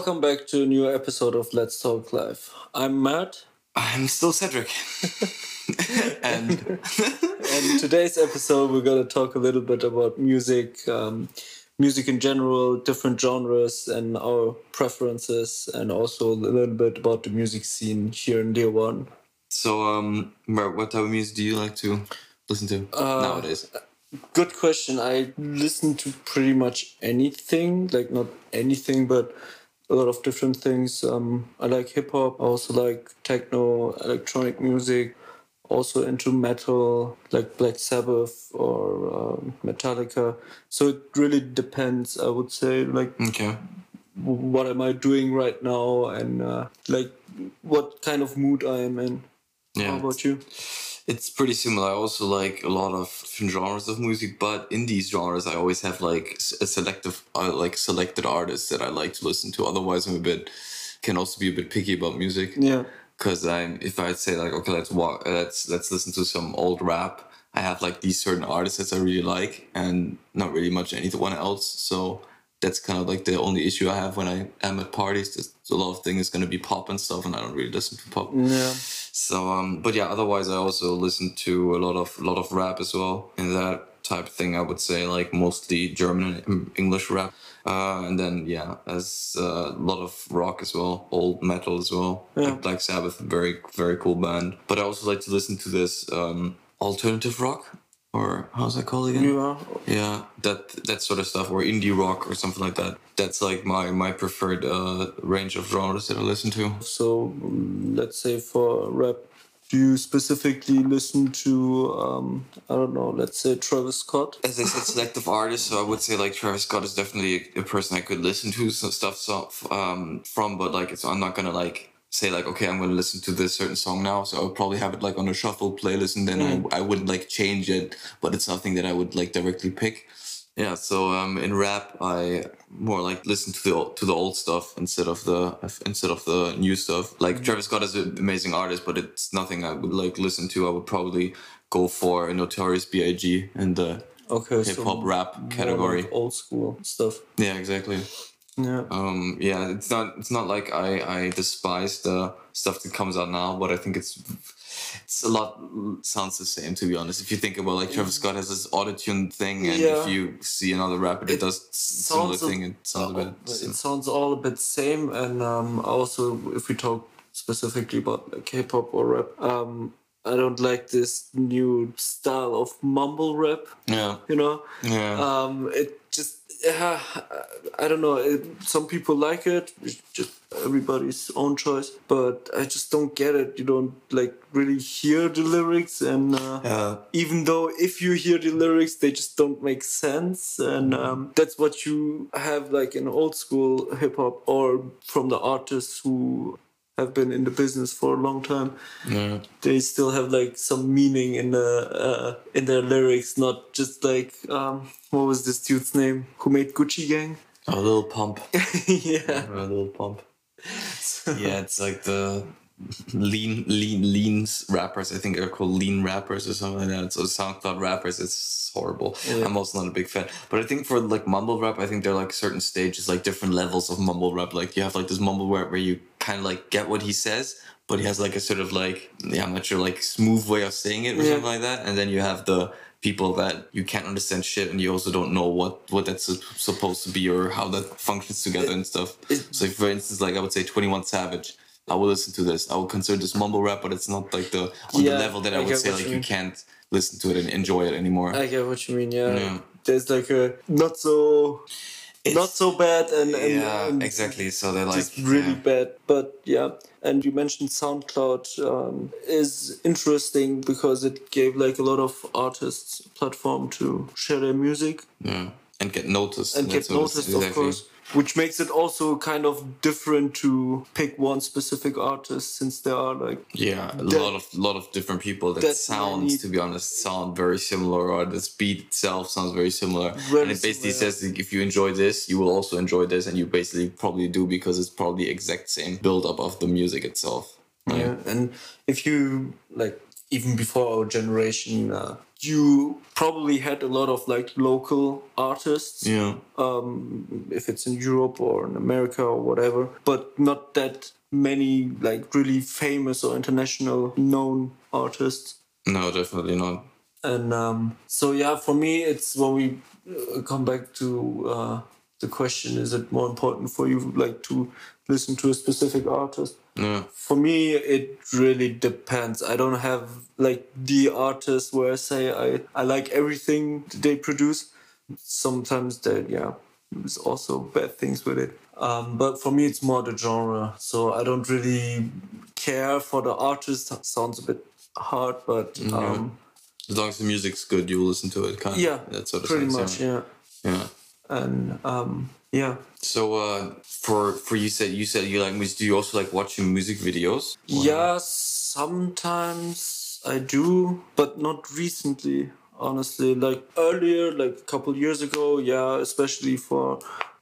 Welcome back to a new episode of Let's Talk Live. I'm Matt. I'm still Cedric. and and today's episode we're going to talk a little bit about music, um, music in general, different genres, and our preferences, and also a little bit about the music scene here in Dear One. So, um, what type of music do you like to listen to uh, nowadays? Good question. I listen to pretty much anything, like not anything, but a lot of different things. Um, I like hip hop. I also like techno, electronic music. Also into metal, like Black Sabbath or um, Metallica. So it really depends. I would say, like, okay, what am I doing right now, and uh, like what kind of mood I am in. Yeah. How about you? It's pretty similar. I also like a lot of different genres of music, but in these genres, I always have like a selective, uh, like selected artists that I like to listen to. Otherwise, I'm a bit can also be a bit picky about music. Yeah. Because I'm, if I say like, okay, let's walk, let's let's listen to some old rap. I have like these certain artists that I really like, and not really much anyone else. So that's kind of like the only issue I have when I am at parties. There's a lot of things going to be pop and stuff, and I don't really listen to pop. Yeah. So, um, but yeah, otherwise I also listen to a lot of a lot of rap as well. In that type of thing, I would say like mostly German and English rap. Uh, and then yeah, as uh, a lot of rock as well, old metal as well. Yeah. Black Sabbath, very very cool band. But I also like to listen to this um, alternative rock or how's that called again? Yeah. Yeah, that that sort of stuff, or indie rock or something like that. That's like my my preferred uh, range of genres that I listen to. So, let's say for rap, do you specifically listen to um, I don't know, let's say Travis Scott? As I said, selective artists. So I would say like Travis Scott is definitely a, a person I could listen to some stuff so, um, from, but like it's I'm not gonna like say like okay i'm going to listen to this certain song now so i would probably have it like on a shuffle playlist and then mm. I, I wouldn't like change it but it's nothing that i would like directly pick. Yeah so um in rap i more like listen to the to the old stuff instead of the instead of the new stuff. Like mm. travis scott is an amazing artist but it's nothing i would like listen to. I would probably go for a notorious big in the okay hip hop so rap category like old school stuff. Yeah exactly yeah. Um, yeah, it's not it's not like I I despise the stuff that comes out now, but I think it's it's a lot sounds the same to be honest. If you think about like Travis Scott has this autotune thing, and yeah. if you see another rapper that it does similar thing, it sounds a bit. It sounds all a bit same, and um, also if we talk specifically about K-pop or rap, um, I don't like this new style of mumble rap. Yeah. You know. Yeah. Um, it just yeah, I don't know. It, some people like it. It's just everybody's own choice. But I just don't get it. You don't like really hear the lyrics, and uh, yeah. even though if you hear the lyrics, they just don't make sense. And um, that's what you have like in old school hip hop or from the artists who have been in the business for a long time. Yeah. They still have like some meaning in the uh, in their lyrics, not just like um, what was this dude's name who made Gucci Gang? A little Pump. yeah. A little Pump. yeah, it's like the lean lean leans rappers i think are called lean rappers or something like that so soundcloud rappers it's horrible yeah. i'm also not a big fan but i think for like mumble rap i think there are like certain stages like different levels of mumble rap like you have like this mumble rap where you kind of like get what he says but he has like a sort of like yeah i'm not sure like smooth way of saying it or yeah. something like that and then you have the people that you can't understand shit and you also don't know what what that's supposed to be or how that functions together and stuff so for instance like i would say 21 savage I will listen to this. I will consider this mumble rap, but it's not like the on yeah, the level that I, I would say like you, you can't listen to it and enjoy it anymore. I get what you mean. Yeah, yeah. there's like a not so. It's, not so bad and, and yeah and exactly. So they're like just really yeah. bad but yeah. And you mentioned soundcloud um, is interesting because it gave like a lot of artists a platform to share their music. Yeah and get noticed and get noticed exactly. of course which makes it also kind of different to pick one specific artist since there are like yeah a lot of lot of different people that, that sounds to be honest sound very similar or the beat itself sounds very similar very and it basically similar. says if you enjoy this you will also enjoy this and you basically probably do because it's probably the exact same build up of the music itself right? yeah and if you like even before our generation uh, you probably had a lot of like local artists Yeah. um, if it's in Europe or in America or whatever, but not that many like really famous or international known artists. No, definitely not. And um, so yeah, for me, it's when we uh, come back to uh, the question: Is it more important for you like to listen to a specific artist? Yeah. For me, it really depends. I don't have like the artist where I say I, I like everything they produce. Sometimes that yeah, there's also bad things with it. Um, but for me, it's more the genre. So I don't really care for the artist. Sounds a bit hard, but um, As long as the music's good, you will listen to it. Kind of. yeah, That sort of pretty sense, much, Yeah. yeah. yeah. And um, yeah, So uh, for for you said you said you like music. Do you also like watching music videos? Or- Yeah, sometimes I do, but not recently, honestly. Like earlier, like a couple years ago, yeah, especially for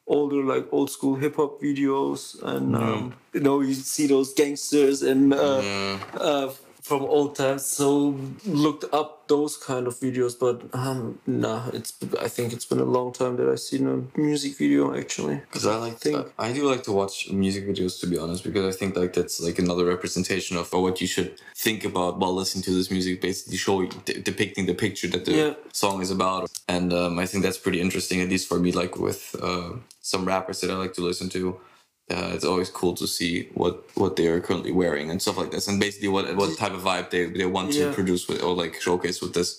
older, like old school hip hop videos. And, um, you know, you see those gangsters and uh, Yeah. uh, from old times. So looked up those kind of videos, but um, nah, it's, I think it's been a long time that I've seen a music video actually. Because I like think- I do like to watch music videos to be honest because I think like that's like another representation of what you should think about while listening to this music basically showing de- depicting the picture that the Yeah. song is about and um, I think that's pretty interesting at least for me like with uh, some rappers that I like to listen to uh, it's always cool to see what what they are currently wearing and stuff like this and basically what what type of vibe they, they want to produce with or like showcase with this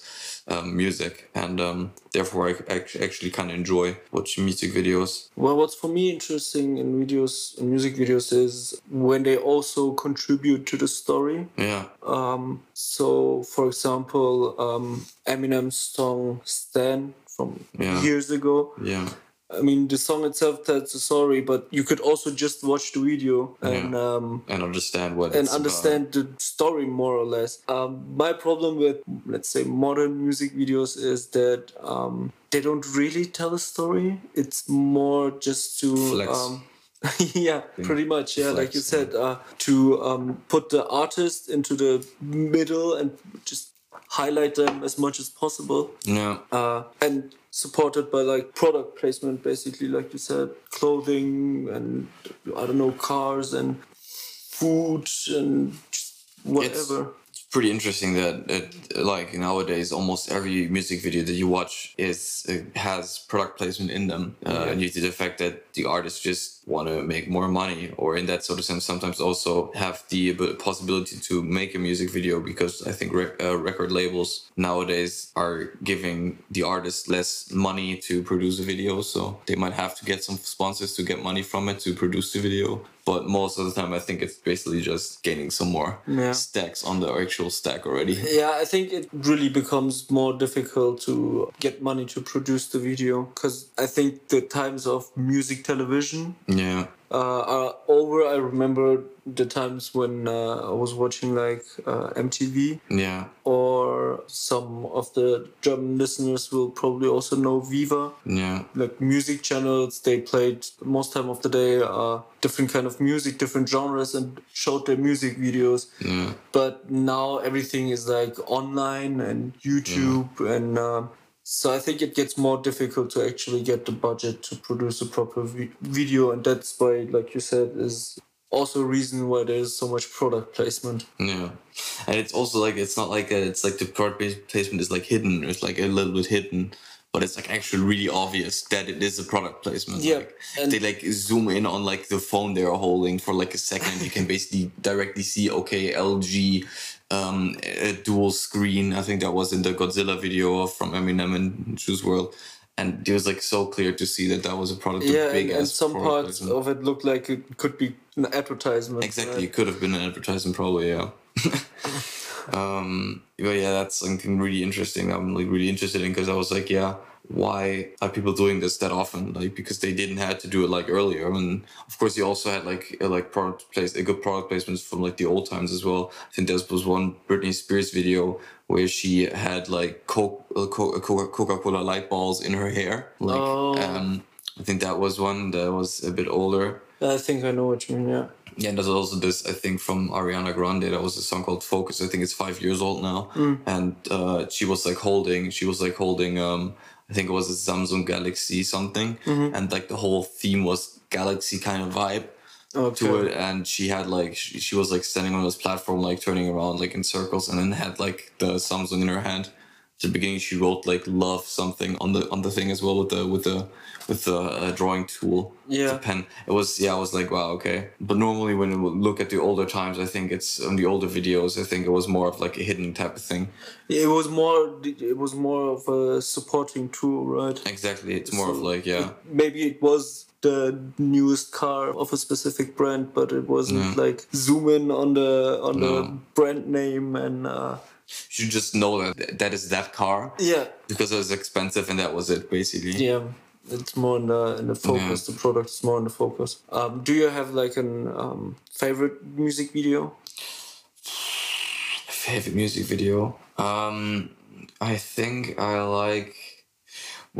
um, music and um, therefore I act- actually kind of enjoy watching music videos Well, what's for me interesting in videos, in music videos, is when they also contribute to the story. yeah Um, so, for example, um, Eminem's song "Stan" from Yeah. years ago. yeah I mean, the song itself tells a story, but you could also just watch the video and Yeah. um, and understand what and it's about. understand the story more or less. Um, my problem with, let's say, modern music videos is that um, they don't really tell a story. It's more just to. Flex. Um, yeah, pretty much. Yeah, like you said, uh, to um, put the artist into the middle and just highlight them as much as possible. Yeah, uh, and supported by like product placement basically like you said clothing and i don't know cars and food and whatever it's pretty interesting that it, like nowadays almost every music video that you watch is has product placement in them uh, Yeah. due to the fact that the artists just want to make more money or in that sort of sense sometimes also have the possibility to make a music video because i think rec- uh, record labels nowadays are giving the artists less money to produce a video so they might have to get some sponsors to get money from it to produce the video but most of the time i think it's basically just gaining some more Yeah. stacks on the actual stack already. Yeah i think it really becomes more difficult to get money to produce the video because i think the times of music television yeah. uh, are over. I remember the times when uh, i was watching like uh, mtv yeah. or some of the German listeners will probably also know Viva. yeah Like music channels, they played most time of the day uh, different kind of music, different genres, and showed their music videos. yeah But now everything is like online and YouTube, and um, so I think it gets more difficult to actually get the budget to produce a proper vi- video, and that's why, like you said, is also a reason why there's so much product placement. Yeah, and it's also like it's not like a, it's like the product placement is like hidden. It's like a little bit hidden, but it's like actually really obvious that it is a product placement. Yeah, like, they like zoom in on like the phone they're holding for like a second. you can basically directly see okay LG. Um, dual screen. I think that was in the Godzilla video from Eminem and Juice WRLD, and it was like so clear to see that that was a product. of Yeah, big and, and some parts of it looked like it could be an advertisement. Exactly, right? it could have been an advertisement, probably. Yeah. um, but yeah, that's something really interesting. I'm like really interested in because I was like, yeah, why are people doing this that often? Like because they didn't have to do it like earlier, and of course you also had like a, like product place, a good product placements from like the old times as well. I think there was one Britney Spears video where she had like Coke, uh, Coca Cola light balls in her hair, like Oh. um, I think that was one that was a bit older. I think I know what you mean. Yeah. Yeah, and there's also this I think from Ariana Grande. That was a song called Focus. I think it's five years old now, and uh, she was like holding. She was like holding. Um, I think it was a Samsung Galaxy something, and like the whole theme was Galaxy kind of vibe Okay. to it and she had like she, she was like standing on this platform like turning around like in circles and then had like the samsung in her hand at the beginning she wrote like love something on the on the thing as well with the with the with the uh, drawing tool Yeah. the pen it was yeah i was like wow okay but normally when you look at the older times i think it's on the older videos i think it was more of like a hidden type of thing It was more. It was more of a supporting tool, right? exactly it's more of like yeah it- maybe it was the newest car of a specific brand, but it wasn't like zoom in on the on the brand name and uh, you just know that that is that car yeah, because it was expensive and that was it basically yeah. It's more in the in the focus. The product is more in the focus. Um, do you have like an um, favorite music video? favorite music video um i think i like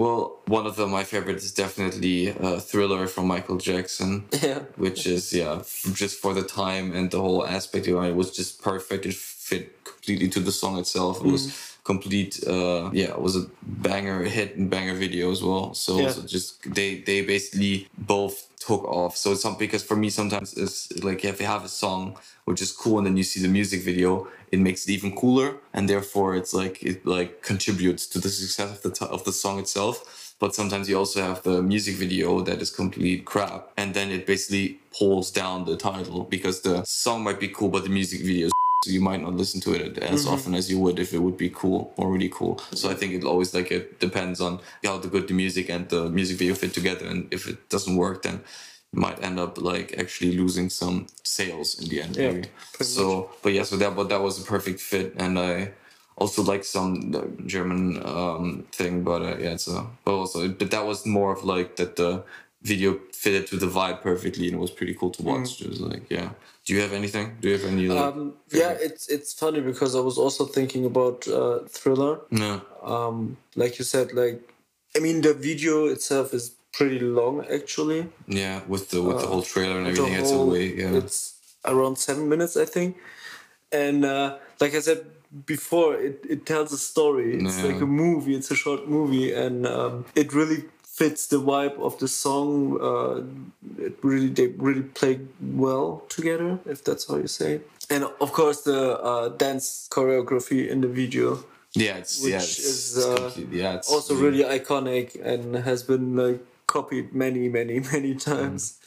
well one of them my favorite is definitely uh, thriller from michael jackson Yeah. which is yeah just for the time and the whole aspect of it, it was just perfect. It fit completely to the song itself. It was complete uh yeah it was a banger hit and banger video as well. So, Yeah. so just they they basically both took off. So it's something because for me sometimes it's like if you have a song which is cool and then you see the music video it makes it even cooler and therefore it's like it like contributes to the success of the t- of the song itself. But sometimes you also have the music video that is complete crap and then it basically pulls down the title because the song might be cool but the music video is so you might not listen to it as often as you would if it would be cool or really cool. So i think it always like it depends on how the good the music and the music video fit together. And if it doesn't work then you might end up like actually losing some sales in the end Yeah, so but yeah so that but that was a perfect fit. And i also like some uh, German um, thing, but uh, yeah, it's a but also but that was more of like that the video fitted to the vibe perfectly and it was pretty cool to watch. It was like yeah. Do you have anything? Do you have any like? Um, yeah, it's it's funny because I was also thinking about uh, thriller. no. Um, like you said, like I mean the video itself is pretty long actually. Yeah, with the with the whole trailer and everything, it's a whole- way. Yeah. It's around seven minutes, I think. And uh, like I said before, it, it tells a story. It's Yeah. like a movie. It's a short movie, and um, it really fits the vibe of the song. Uh, it really they really play well together, if that's how you say. it. And of course, the uh, dance choreography in the video yeah, it's yeah, it's, is, it's uh, complete- yeah, it's also really iconic and has been like copied many, many, many times.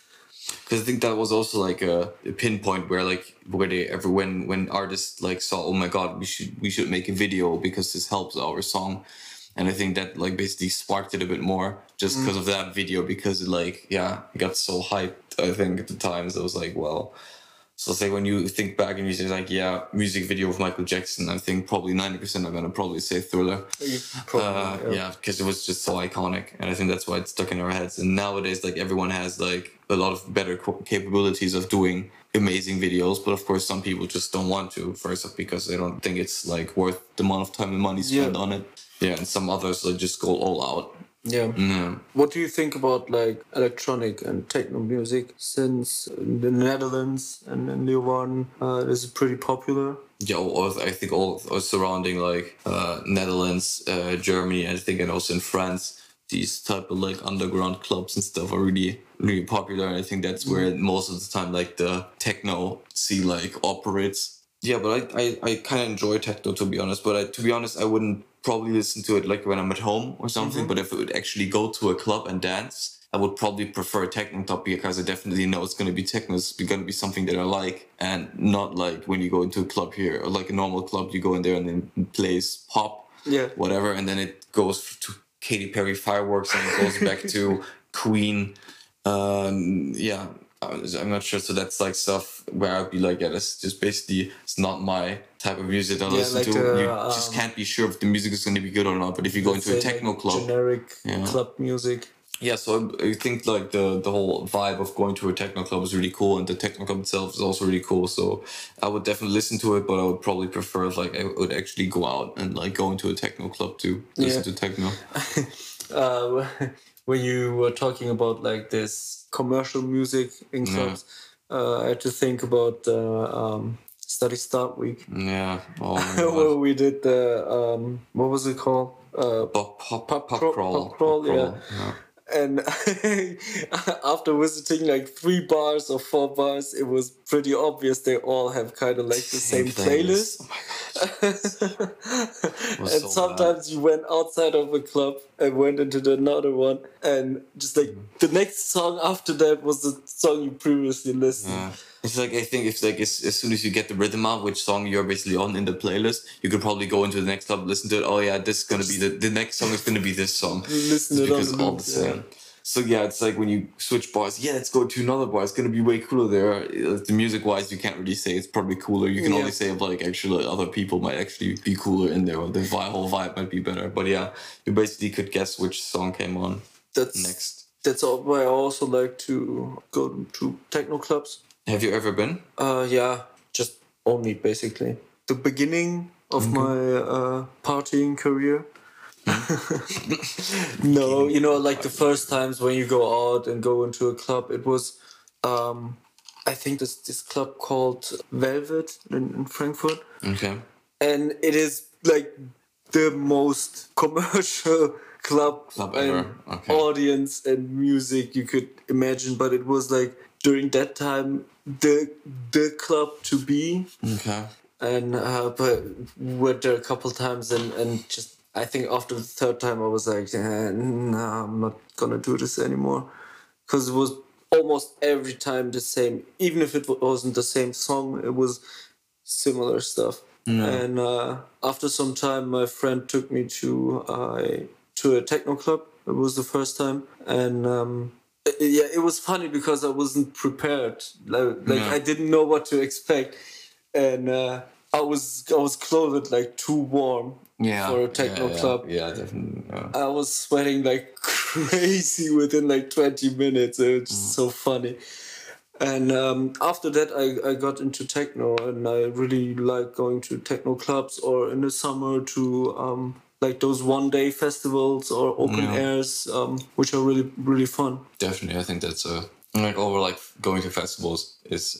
because I think that was also like a, a pinpoint where like where they ever when when artists like saw oh my god we should we should make a video because this helps our song, and I think that like basically sparked it a bit more just mm. because of that video because it like yeah it got so hyped I think at the times it was like well. So it's like when you think back and you say like, yeah, music video of Michael Jackson, I think probably ninety percent are gonna probably say Thriller. You Uh, yeah, because it was just so iconic, and I think that's why it's stuck in our heads. And nowadays, like everyone has like a lot of better capabilities of doing amazing videos, but of course, some people just don't want to. First off, because they don't think it's like worth the amount of time and money spent Yeah. on it. Yeah, and some others like just go all out. Yeah. Yeah. What do you think about like electronic and techno music? Since the Netherlands and in Leeuwarden, uh, is pretty popular. Yeah, all, I think all, all surrounding like uh, Netherlands, uh, Germany, I think, and also in France, these type of like underground clubs and stuff are really really popular. And I think that's where most of the time like the techno scene like operates. Yeah, but I I, I kind of enjoy techno to be honest. But I, to be honest, I wouldn't probably listen to it like when I'm at home or something. But if I would actually go to a club and dance. I would probably prefer techno top here because I definitely know it's gonna be techno. It's gonna be something that I like, and not like when you go into a club here or like a normal club. You go in there and then plays pop, Yeah. whatever, and then it goes to Katy Perry fireworks and it goes back to Queen. Um, yeah, I'm not sure. So that's like stuff where I'd be like, yeah, that's just basically it's not my type of music I listen like to. the, you just um, can't be sure if the music is going to be good or not. But if you go into a techno club, Generic Yeah. club music. yeah, so I, I think like the the whole vibe of going to a techno club is really cool, and the techno club itself is also really cool. So I would definitely listen to it, but I would probably prefer if, like I would actually go out and like go into a techno club to listen Yeah. to techno. Uh, when you were talking about like this commercial music in clubs, uh, I had to think about uh, um, study start week. Yeah. Oh where we did the um, what was it called? Uh, pop, pop, pop, pop, crawl- crawl. pop crawl, Pop yeah. yeah. And after visiting like three bars or four bars, it was pretty obvious they all have kind of like the same, playlist. Oh and so bad. sometimes you went outside of a club and went into the another one, and just like mm. the next song after that was the song you previously listened. Yeah. It's like I think it's like as, as soon as you get the rhythm out, which song you're basically on in the playlist, you could probably go into the next club, listen to it. Oh yeah, this is gonna be the the next song is gonna be this song. Listen Just it because all the same. So yeah, it's like when you switch bars. Yeah, let's go to another bar. It's gonna be way cooler there. The music wise, you can't really say it's probably cooler. You can Yeah. only say like actually other people might actually be cooler in there, or the vi- whole vibe might be better. But yeah, you basically could guess which song came on That's next. that's why I also like to go to techno clubs. Have you ever been? Uh, yeah, just only basically the beginning of my uh, partying career. no, you know, like the first times when you go out and go into a club, it was, um, I think this this club called Velvet in, in Frankfurt, Okay. and it is like the most commercial club, Club and ever, okay. audience and music you could imagine. But it was like during that time the the club to be, Okay. and uh, but went there a couple times and and just I think after the third time I was like, eh, nah, I'm not gonna do this anymore, because it was almost every time the same. Even if it wasn't the same song, it was similar stuff. And uh, after some time, my friend took me to uh, to a techno club. It was the first time, and um, yeah, it was funny because I wasn't prepared. Like, like Yeah. I didn't know what to expect, and uh, I was I was clothed like too warm Yeah. for a techno yeah, yeah. club. Yeah, definitely. yeah. I was sweating like crazy within like 20 minutes. It was just so funny. And um, after that, I, I got into techno, and I really like going to techno clubs or in the summer to um, like those one day festivals or open Yeah. airs, um, which are really, really fun. Definitely, I think that's a like over like going to festivals is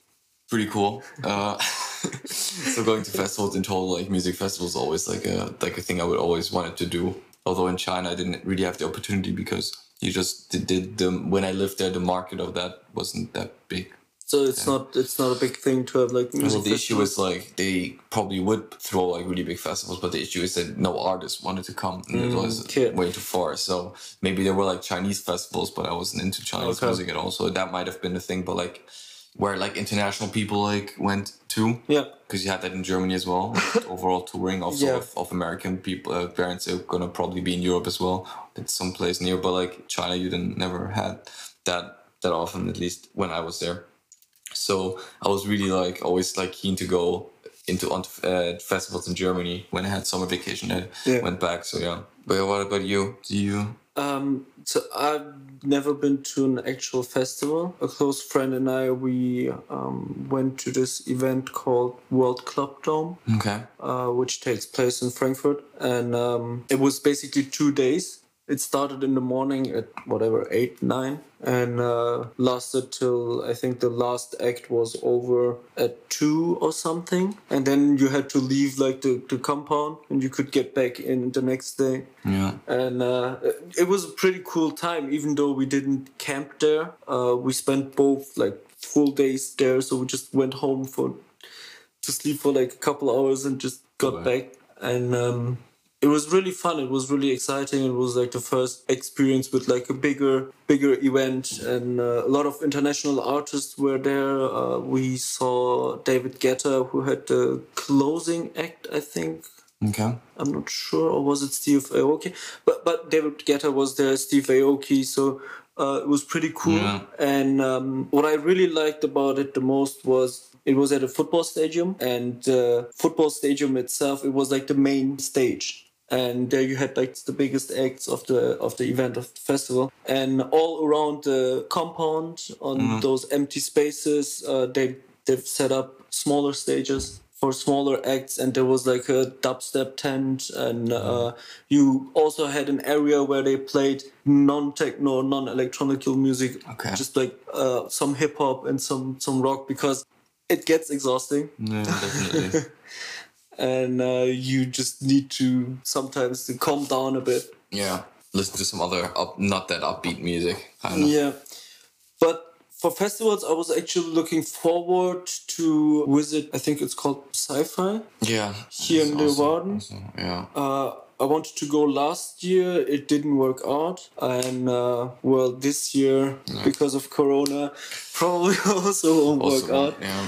pretty cool. Uh, so going to festivals in total, like music festivals, always like a like a thing I would always wanted to do. Although in China, I didn't really have the opportunity because you just did, did the when I lived there, the market of that wasn't that big. So it's not it's not a big thing to have like music. Well, the issue is like they probably would throw like really big festivals, but the issue is that no artists wanted to come, and it was way too far. So maybe there were like Chinese festivals, but I wasn't into Chinese Okay. music at all. So that might have been the thing. But like where like international people like went to, yeah. because you had that in Germany as well. like, overall touring also Yeah. of, of American people, uh, parents are gonna probably be in Europe as well. It's someplace near, but like China, you didn't never had that that often. At least when I was there. So I was really like always like keen to go into on uh, festivals in Germany when I had summer vacation. I Yeah. went back. So yeah. But what about you? Do you? Um, so I've never been to an actual festival. A close friend and I we um, went to this event called World Club Dome, Okay. uh, which takes place in Frankfurt, and um, it was basically two days. It started in the morning at whatever eight nine, and uh, lasted till I think the last act was over at two or something, and then you had to leave like the, the compound, and you could get back in the next day. Yeah. and uh, it was a pretty cool time. Even though we didn't camp there uh, we spent both like full days there. So we just went home for to sleep for like a couple hours and just got Right. back. And um, it was really fun it was really exciting it was like the first experience with like a bigger bigger event and uh, a lot of international artists were there uh, we saw david guetta who had the closing act i think Okay. I'm not sure, or was it Steve Aoki? But but David Guetta was there, Steve Aoki, so uh, it was pretty cool. Yeah. And um, what I really liked about it the most was it was at a football stadium, and the football stadium itself, it was like the main stage. And there you had like the biggest acts of the of the event of the festival, and all around the compound on those empty spaces, uh, they they've set up smaller stages for smaller acts, and there was like a dubstep tent, and uh, you also had an area where they played non-techno, non-electronical music, Okay. just like uh, some hip hop and some some rock because it gets exhausting. Yeah, definitely. and uh, you just need to sometimes to calm down a bit. yeah. Listen to some other up, not that upbeat music. Kind of. Yeah, but for festivals, I was actually looking forward to visit. I think it's called Psy-Fi. Yeah. Here in Leeuwarden? also- Yeah. Uh, I wanted to go last year. It didn't work out, and uh, well, this year because of Corona, probably also won't work out. yeah.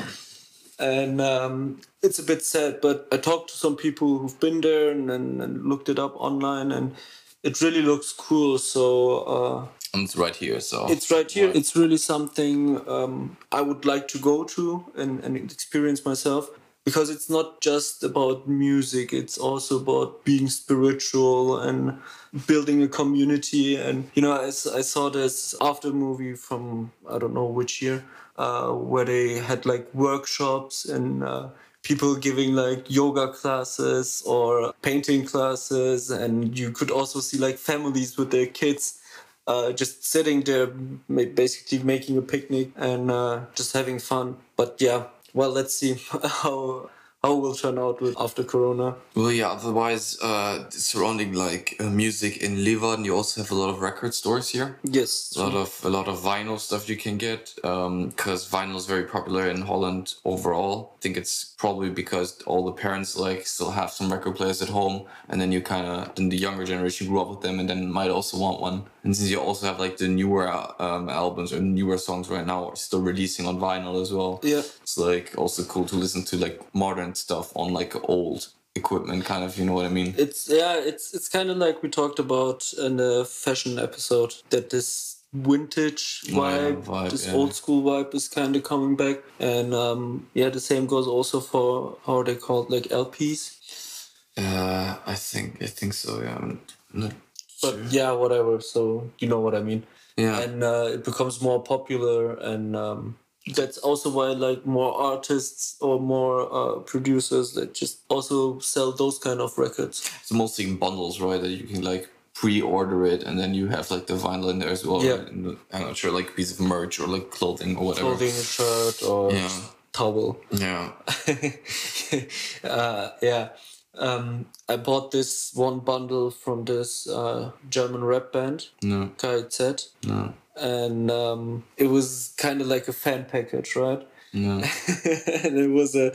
And um, it's a bit sad. But I talked to some people who've been there and, and, and looked it up online, and it really looks cool. So uh, And it's right here, so. it's right here. It's really something um, I would like to go to and, and experience myself because it's not just about music, it's also about being spiritual and building a community. And, you know, I, I saw this after movie from I don't know which year uh, where they had like workshops and uh, people giving like yoga classes or painting classes. And you could also see like families with their kids uh, just sitting there, basically making a picnic and uh, just having fun. But yeah, well, let's see how how will turn out with after Corona. Well, yeah. Otherwise, uh, surrounding like uh, music in Leeuwarden, you also have a lot of record stores here. Yes, A lot of a lot of vinyl stuff you can get because vinyl is very popular in Holland overall. I think it's probably because all the parents like still have some record players at home, and then you kind of then the younger generation grew up with them, and then might also want one. And since you also have like the newer um, albums or newer songs right now are still releasing on vinyl as well. Yeah. it's like also cool to listen to like modern stuff on like old equipment, kind of. You know what I mean? it's yeah, it's it's kind of like we talked about in the fashion episode that this vintage Oh, yeah, vibe, vibe, this yeah. old school vibe is kind of coming back, and um, yeah, the same goes also for how they called like LPs. Uh, I think I think so. Yeah, I'm not But sure. yeah, whatever. So you know what I mean. Yeah. and uh, it becomes more popular and um, that's also why like more artists or more uh, producers that just also sell those kind of records It's mostly in bundles, right? That you can like pre-order it, and then you have like the vinyl in there as well. Yeah. right? And I'm not sure, like a piece of merch or like clothing or whatever. clothing a shirt or Yeah. towel Yeah. uh, yeah um, i bought this one bundle from this uh, german rap band No. KIZ No. And um, it was kind of like a fan package right No. and it was a,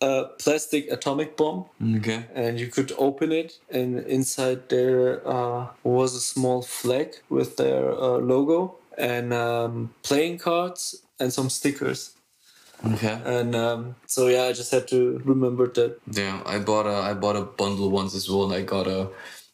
a plastic atomic bomb Okay. and you could open it and inside there uh, was a small flag with their uh, logo and um, playing cards and some stickers Okay. and um, so yeah i just had to remember that Yeah, I bought a I bought a bundle once as well, and I got a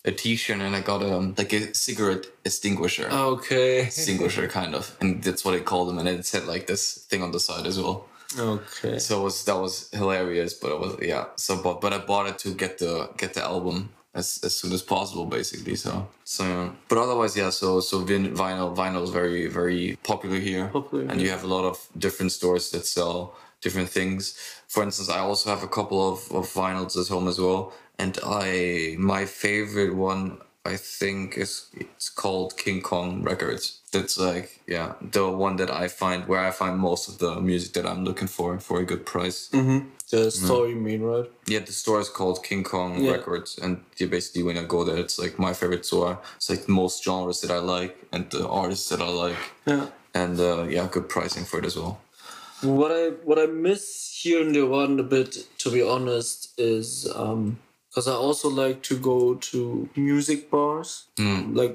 a T-shirt and I got a like a cigarette extinguisher. okay Extinguisher kind of, and that's what I called them. And it said like this thing on the side as well. okay So it was that was hilarious, but it was yeah. So but but I bought it to get the get the album as, as soon as possible, basically. So so yeah. But otherwise, yeah. So so vin- vinyl vinyl is very very popular here, Popular, and you have a lot of different stores that sell different things. For instance, I also have a couple of, of vinyls at home as well, and I my favorite one I think is it's called King Kong Records. That's like yeah, the one that I find where I find most of the music that I'm looking for for a good price. the story you mean right Yeah, the store is called King Kong Yeah. Records, and you basically when I go there, it's like my favorite store. It's like most genres that I like and the artists that I like, yeah and uh, yeah, good pricing for it as well. What i what i miss here in the Leeuwarden a bit to be honest is um because i also like to go to music bars like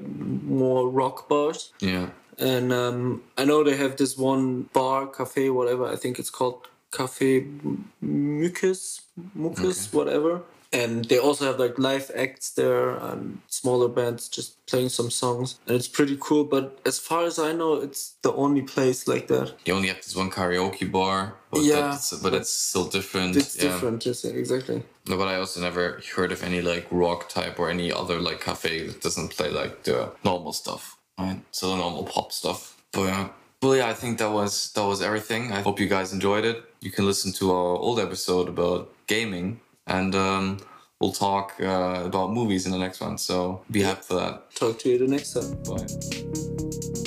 more rock bars Yeah, and um, I know they have this one bar, cafe, whatever. I think it's called Cafe Mucus, Mucus, whatever. And they also have like live acts there and smaller bands just playing some songs, and it's pretty cool. But as far as I know, it's the only place like that. you only have this one karaoke bar, but Yeah, that's, but it's still different. It's yeah. different, just exactly. No, but I also never heard of any like rock type or any other like cafe that doesn't play like the normal stuff, right? So the normal pop stuff. But yeah. Well, yeah, I think that was that was everything. I hope you guys enjoyed it. You can listen to our old episode about gaming, and um, we'll talk uh, about movies in the next one. So be happy for that. Talk to you the next time. Bye.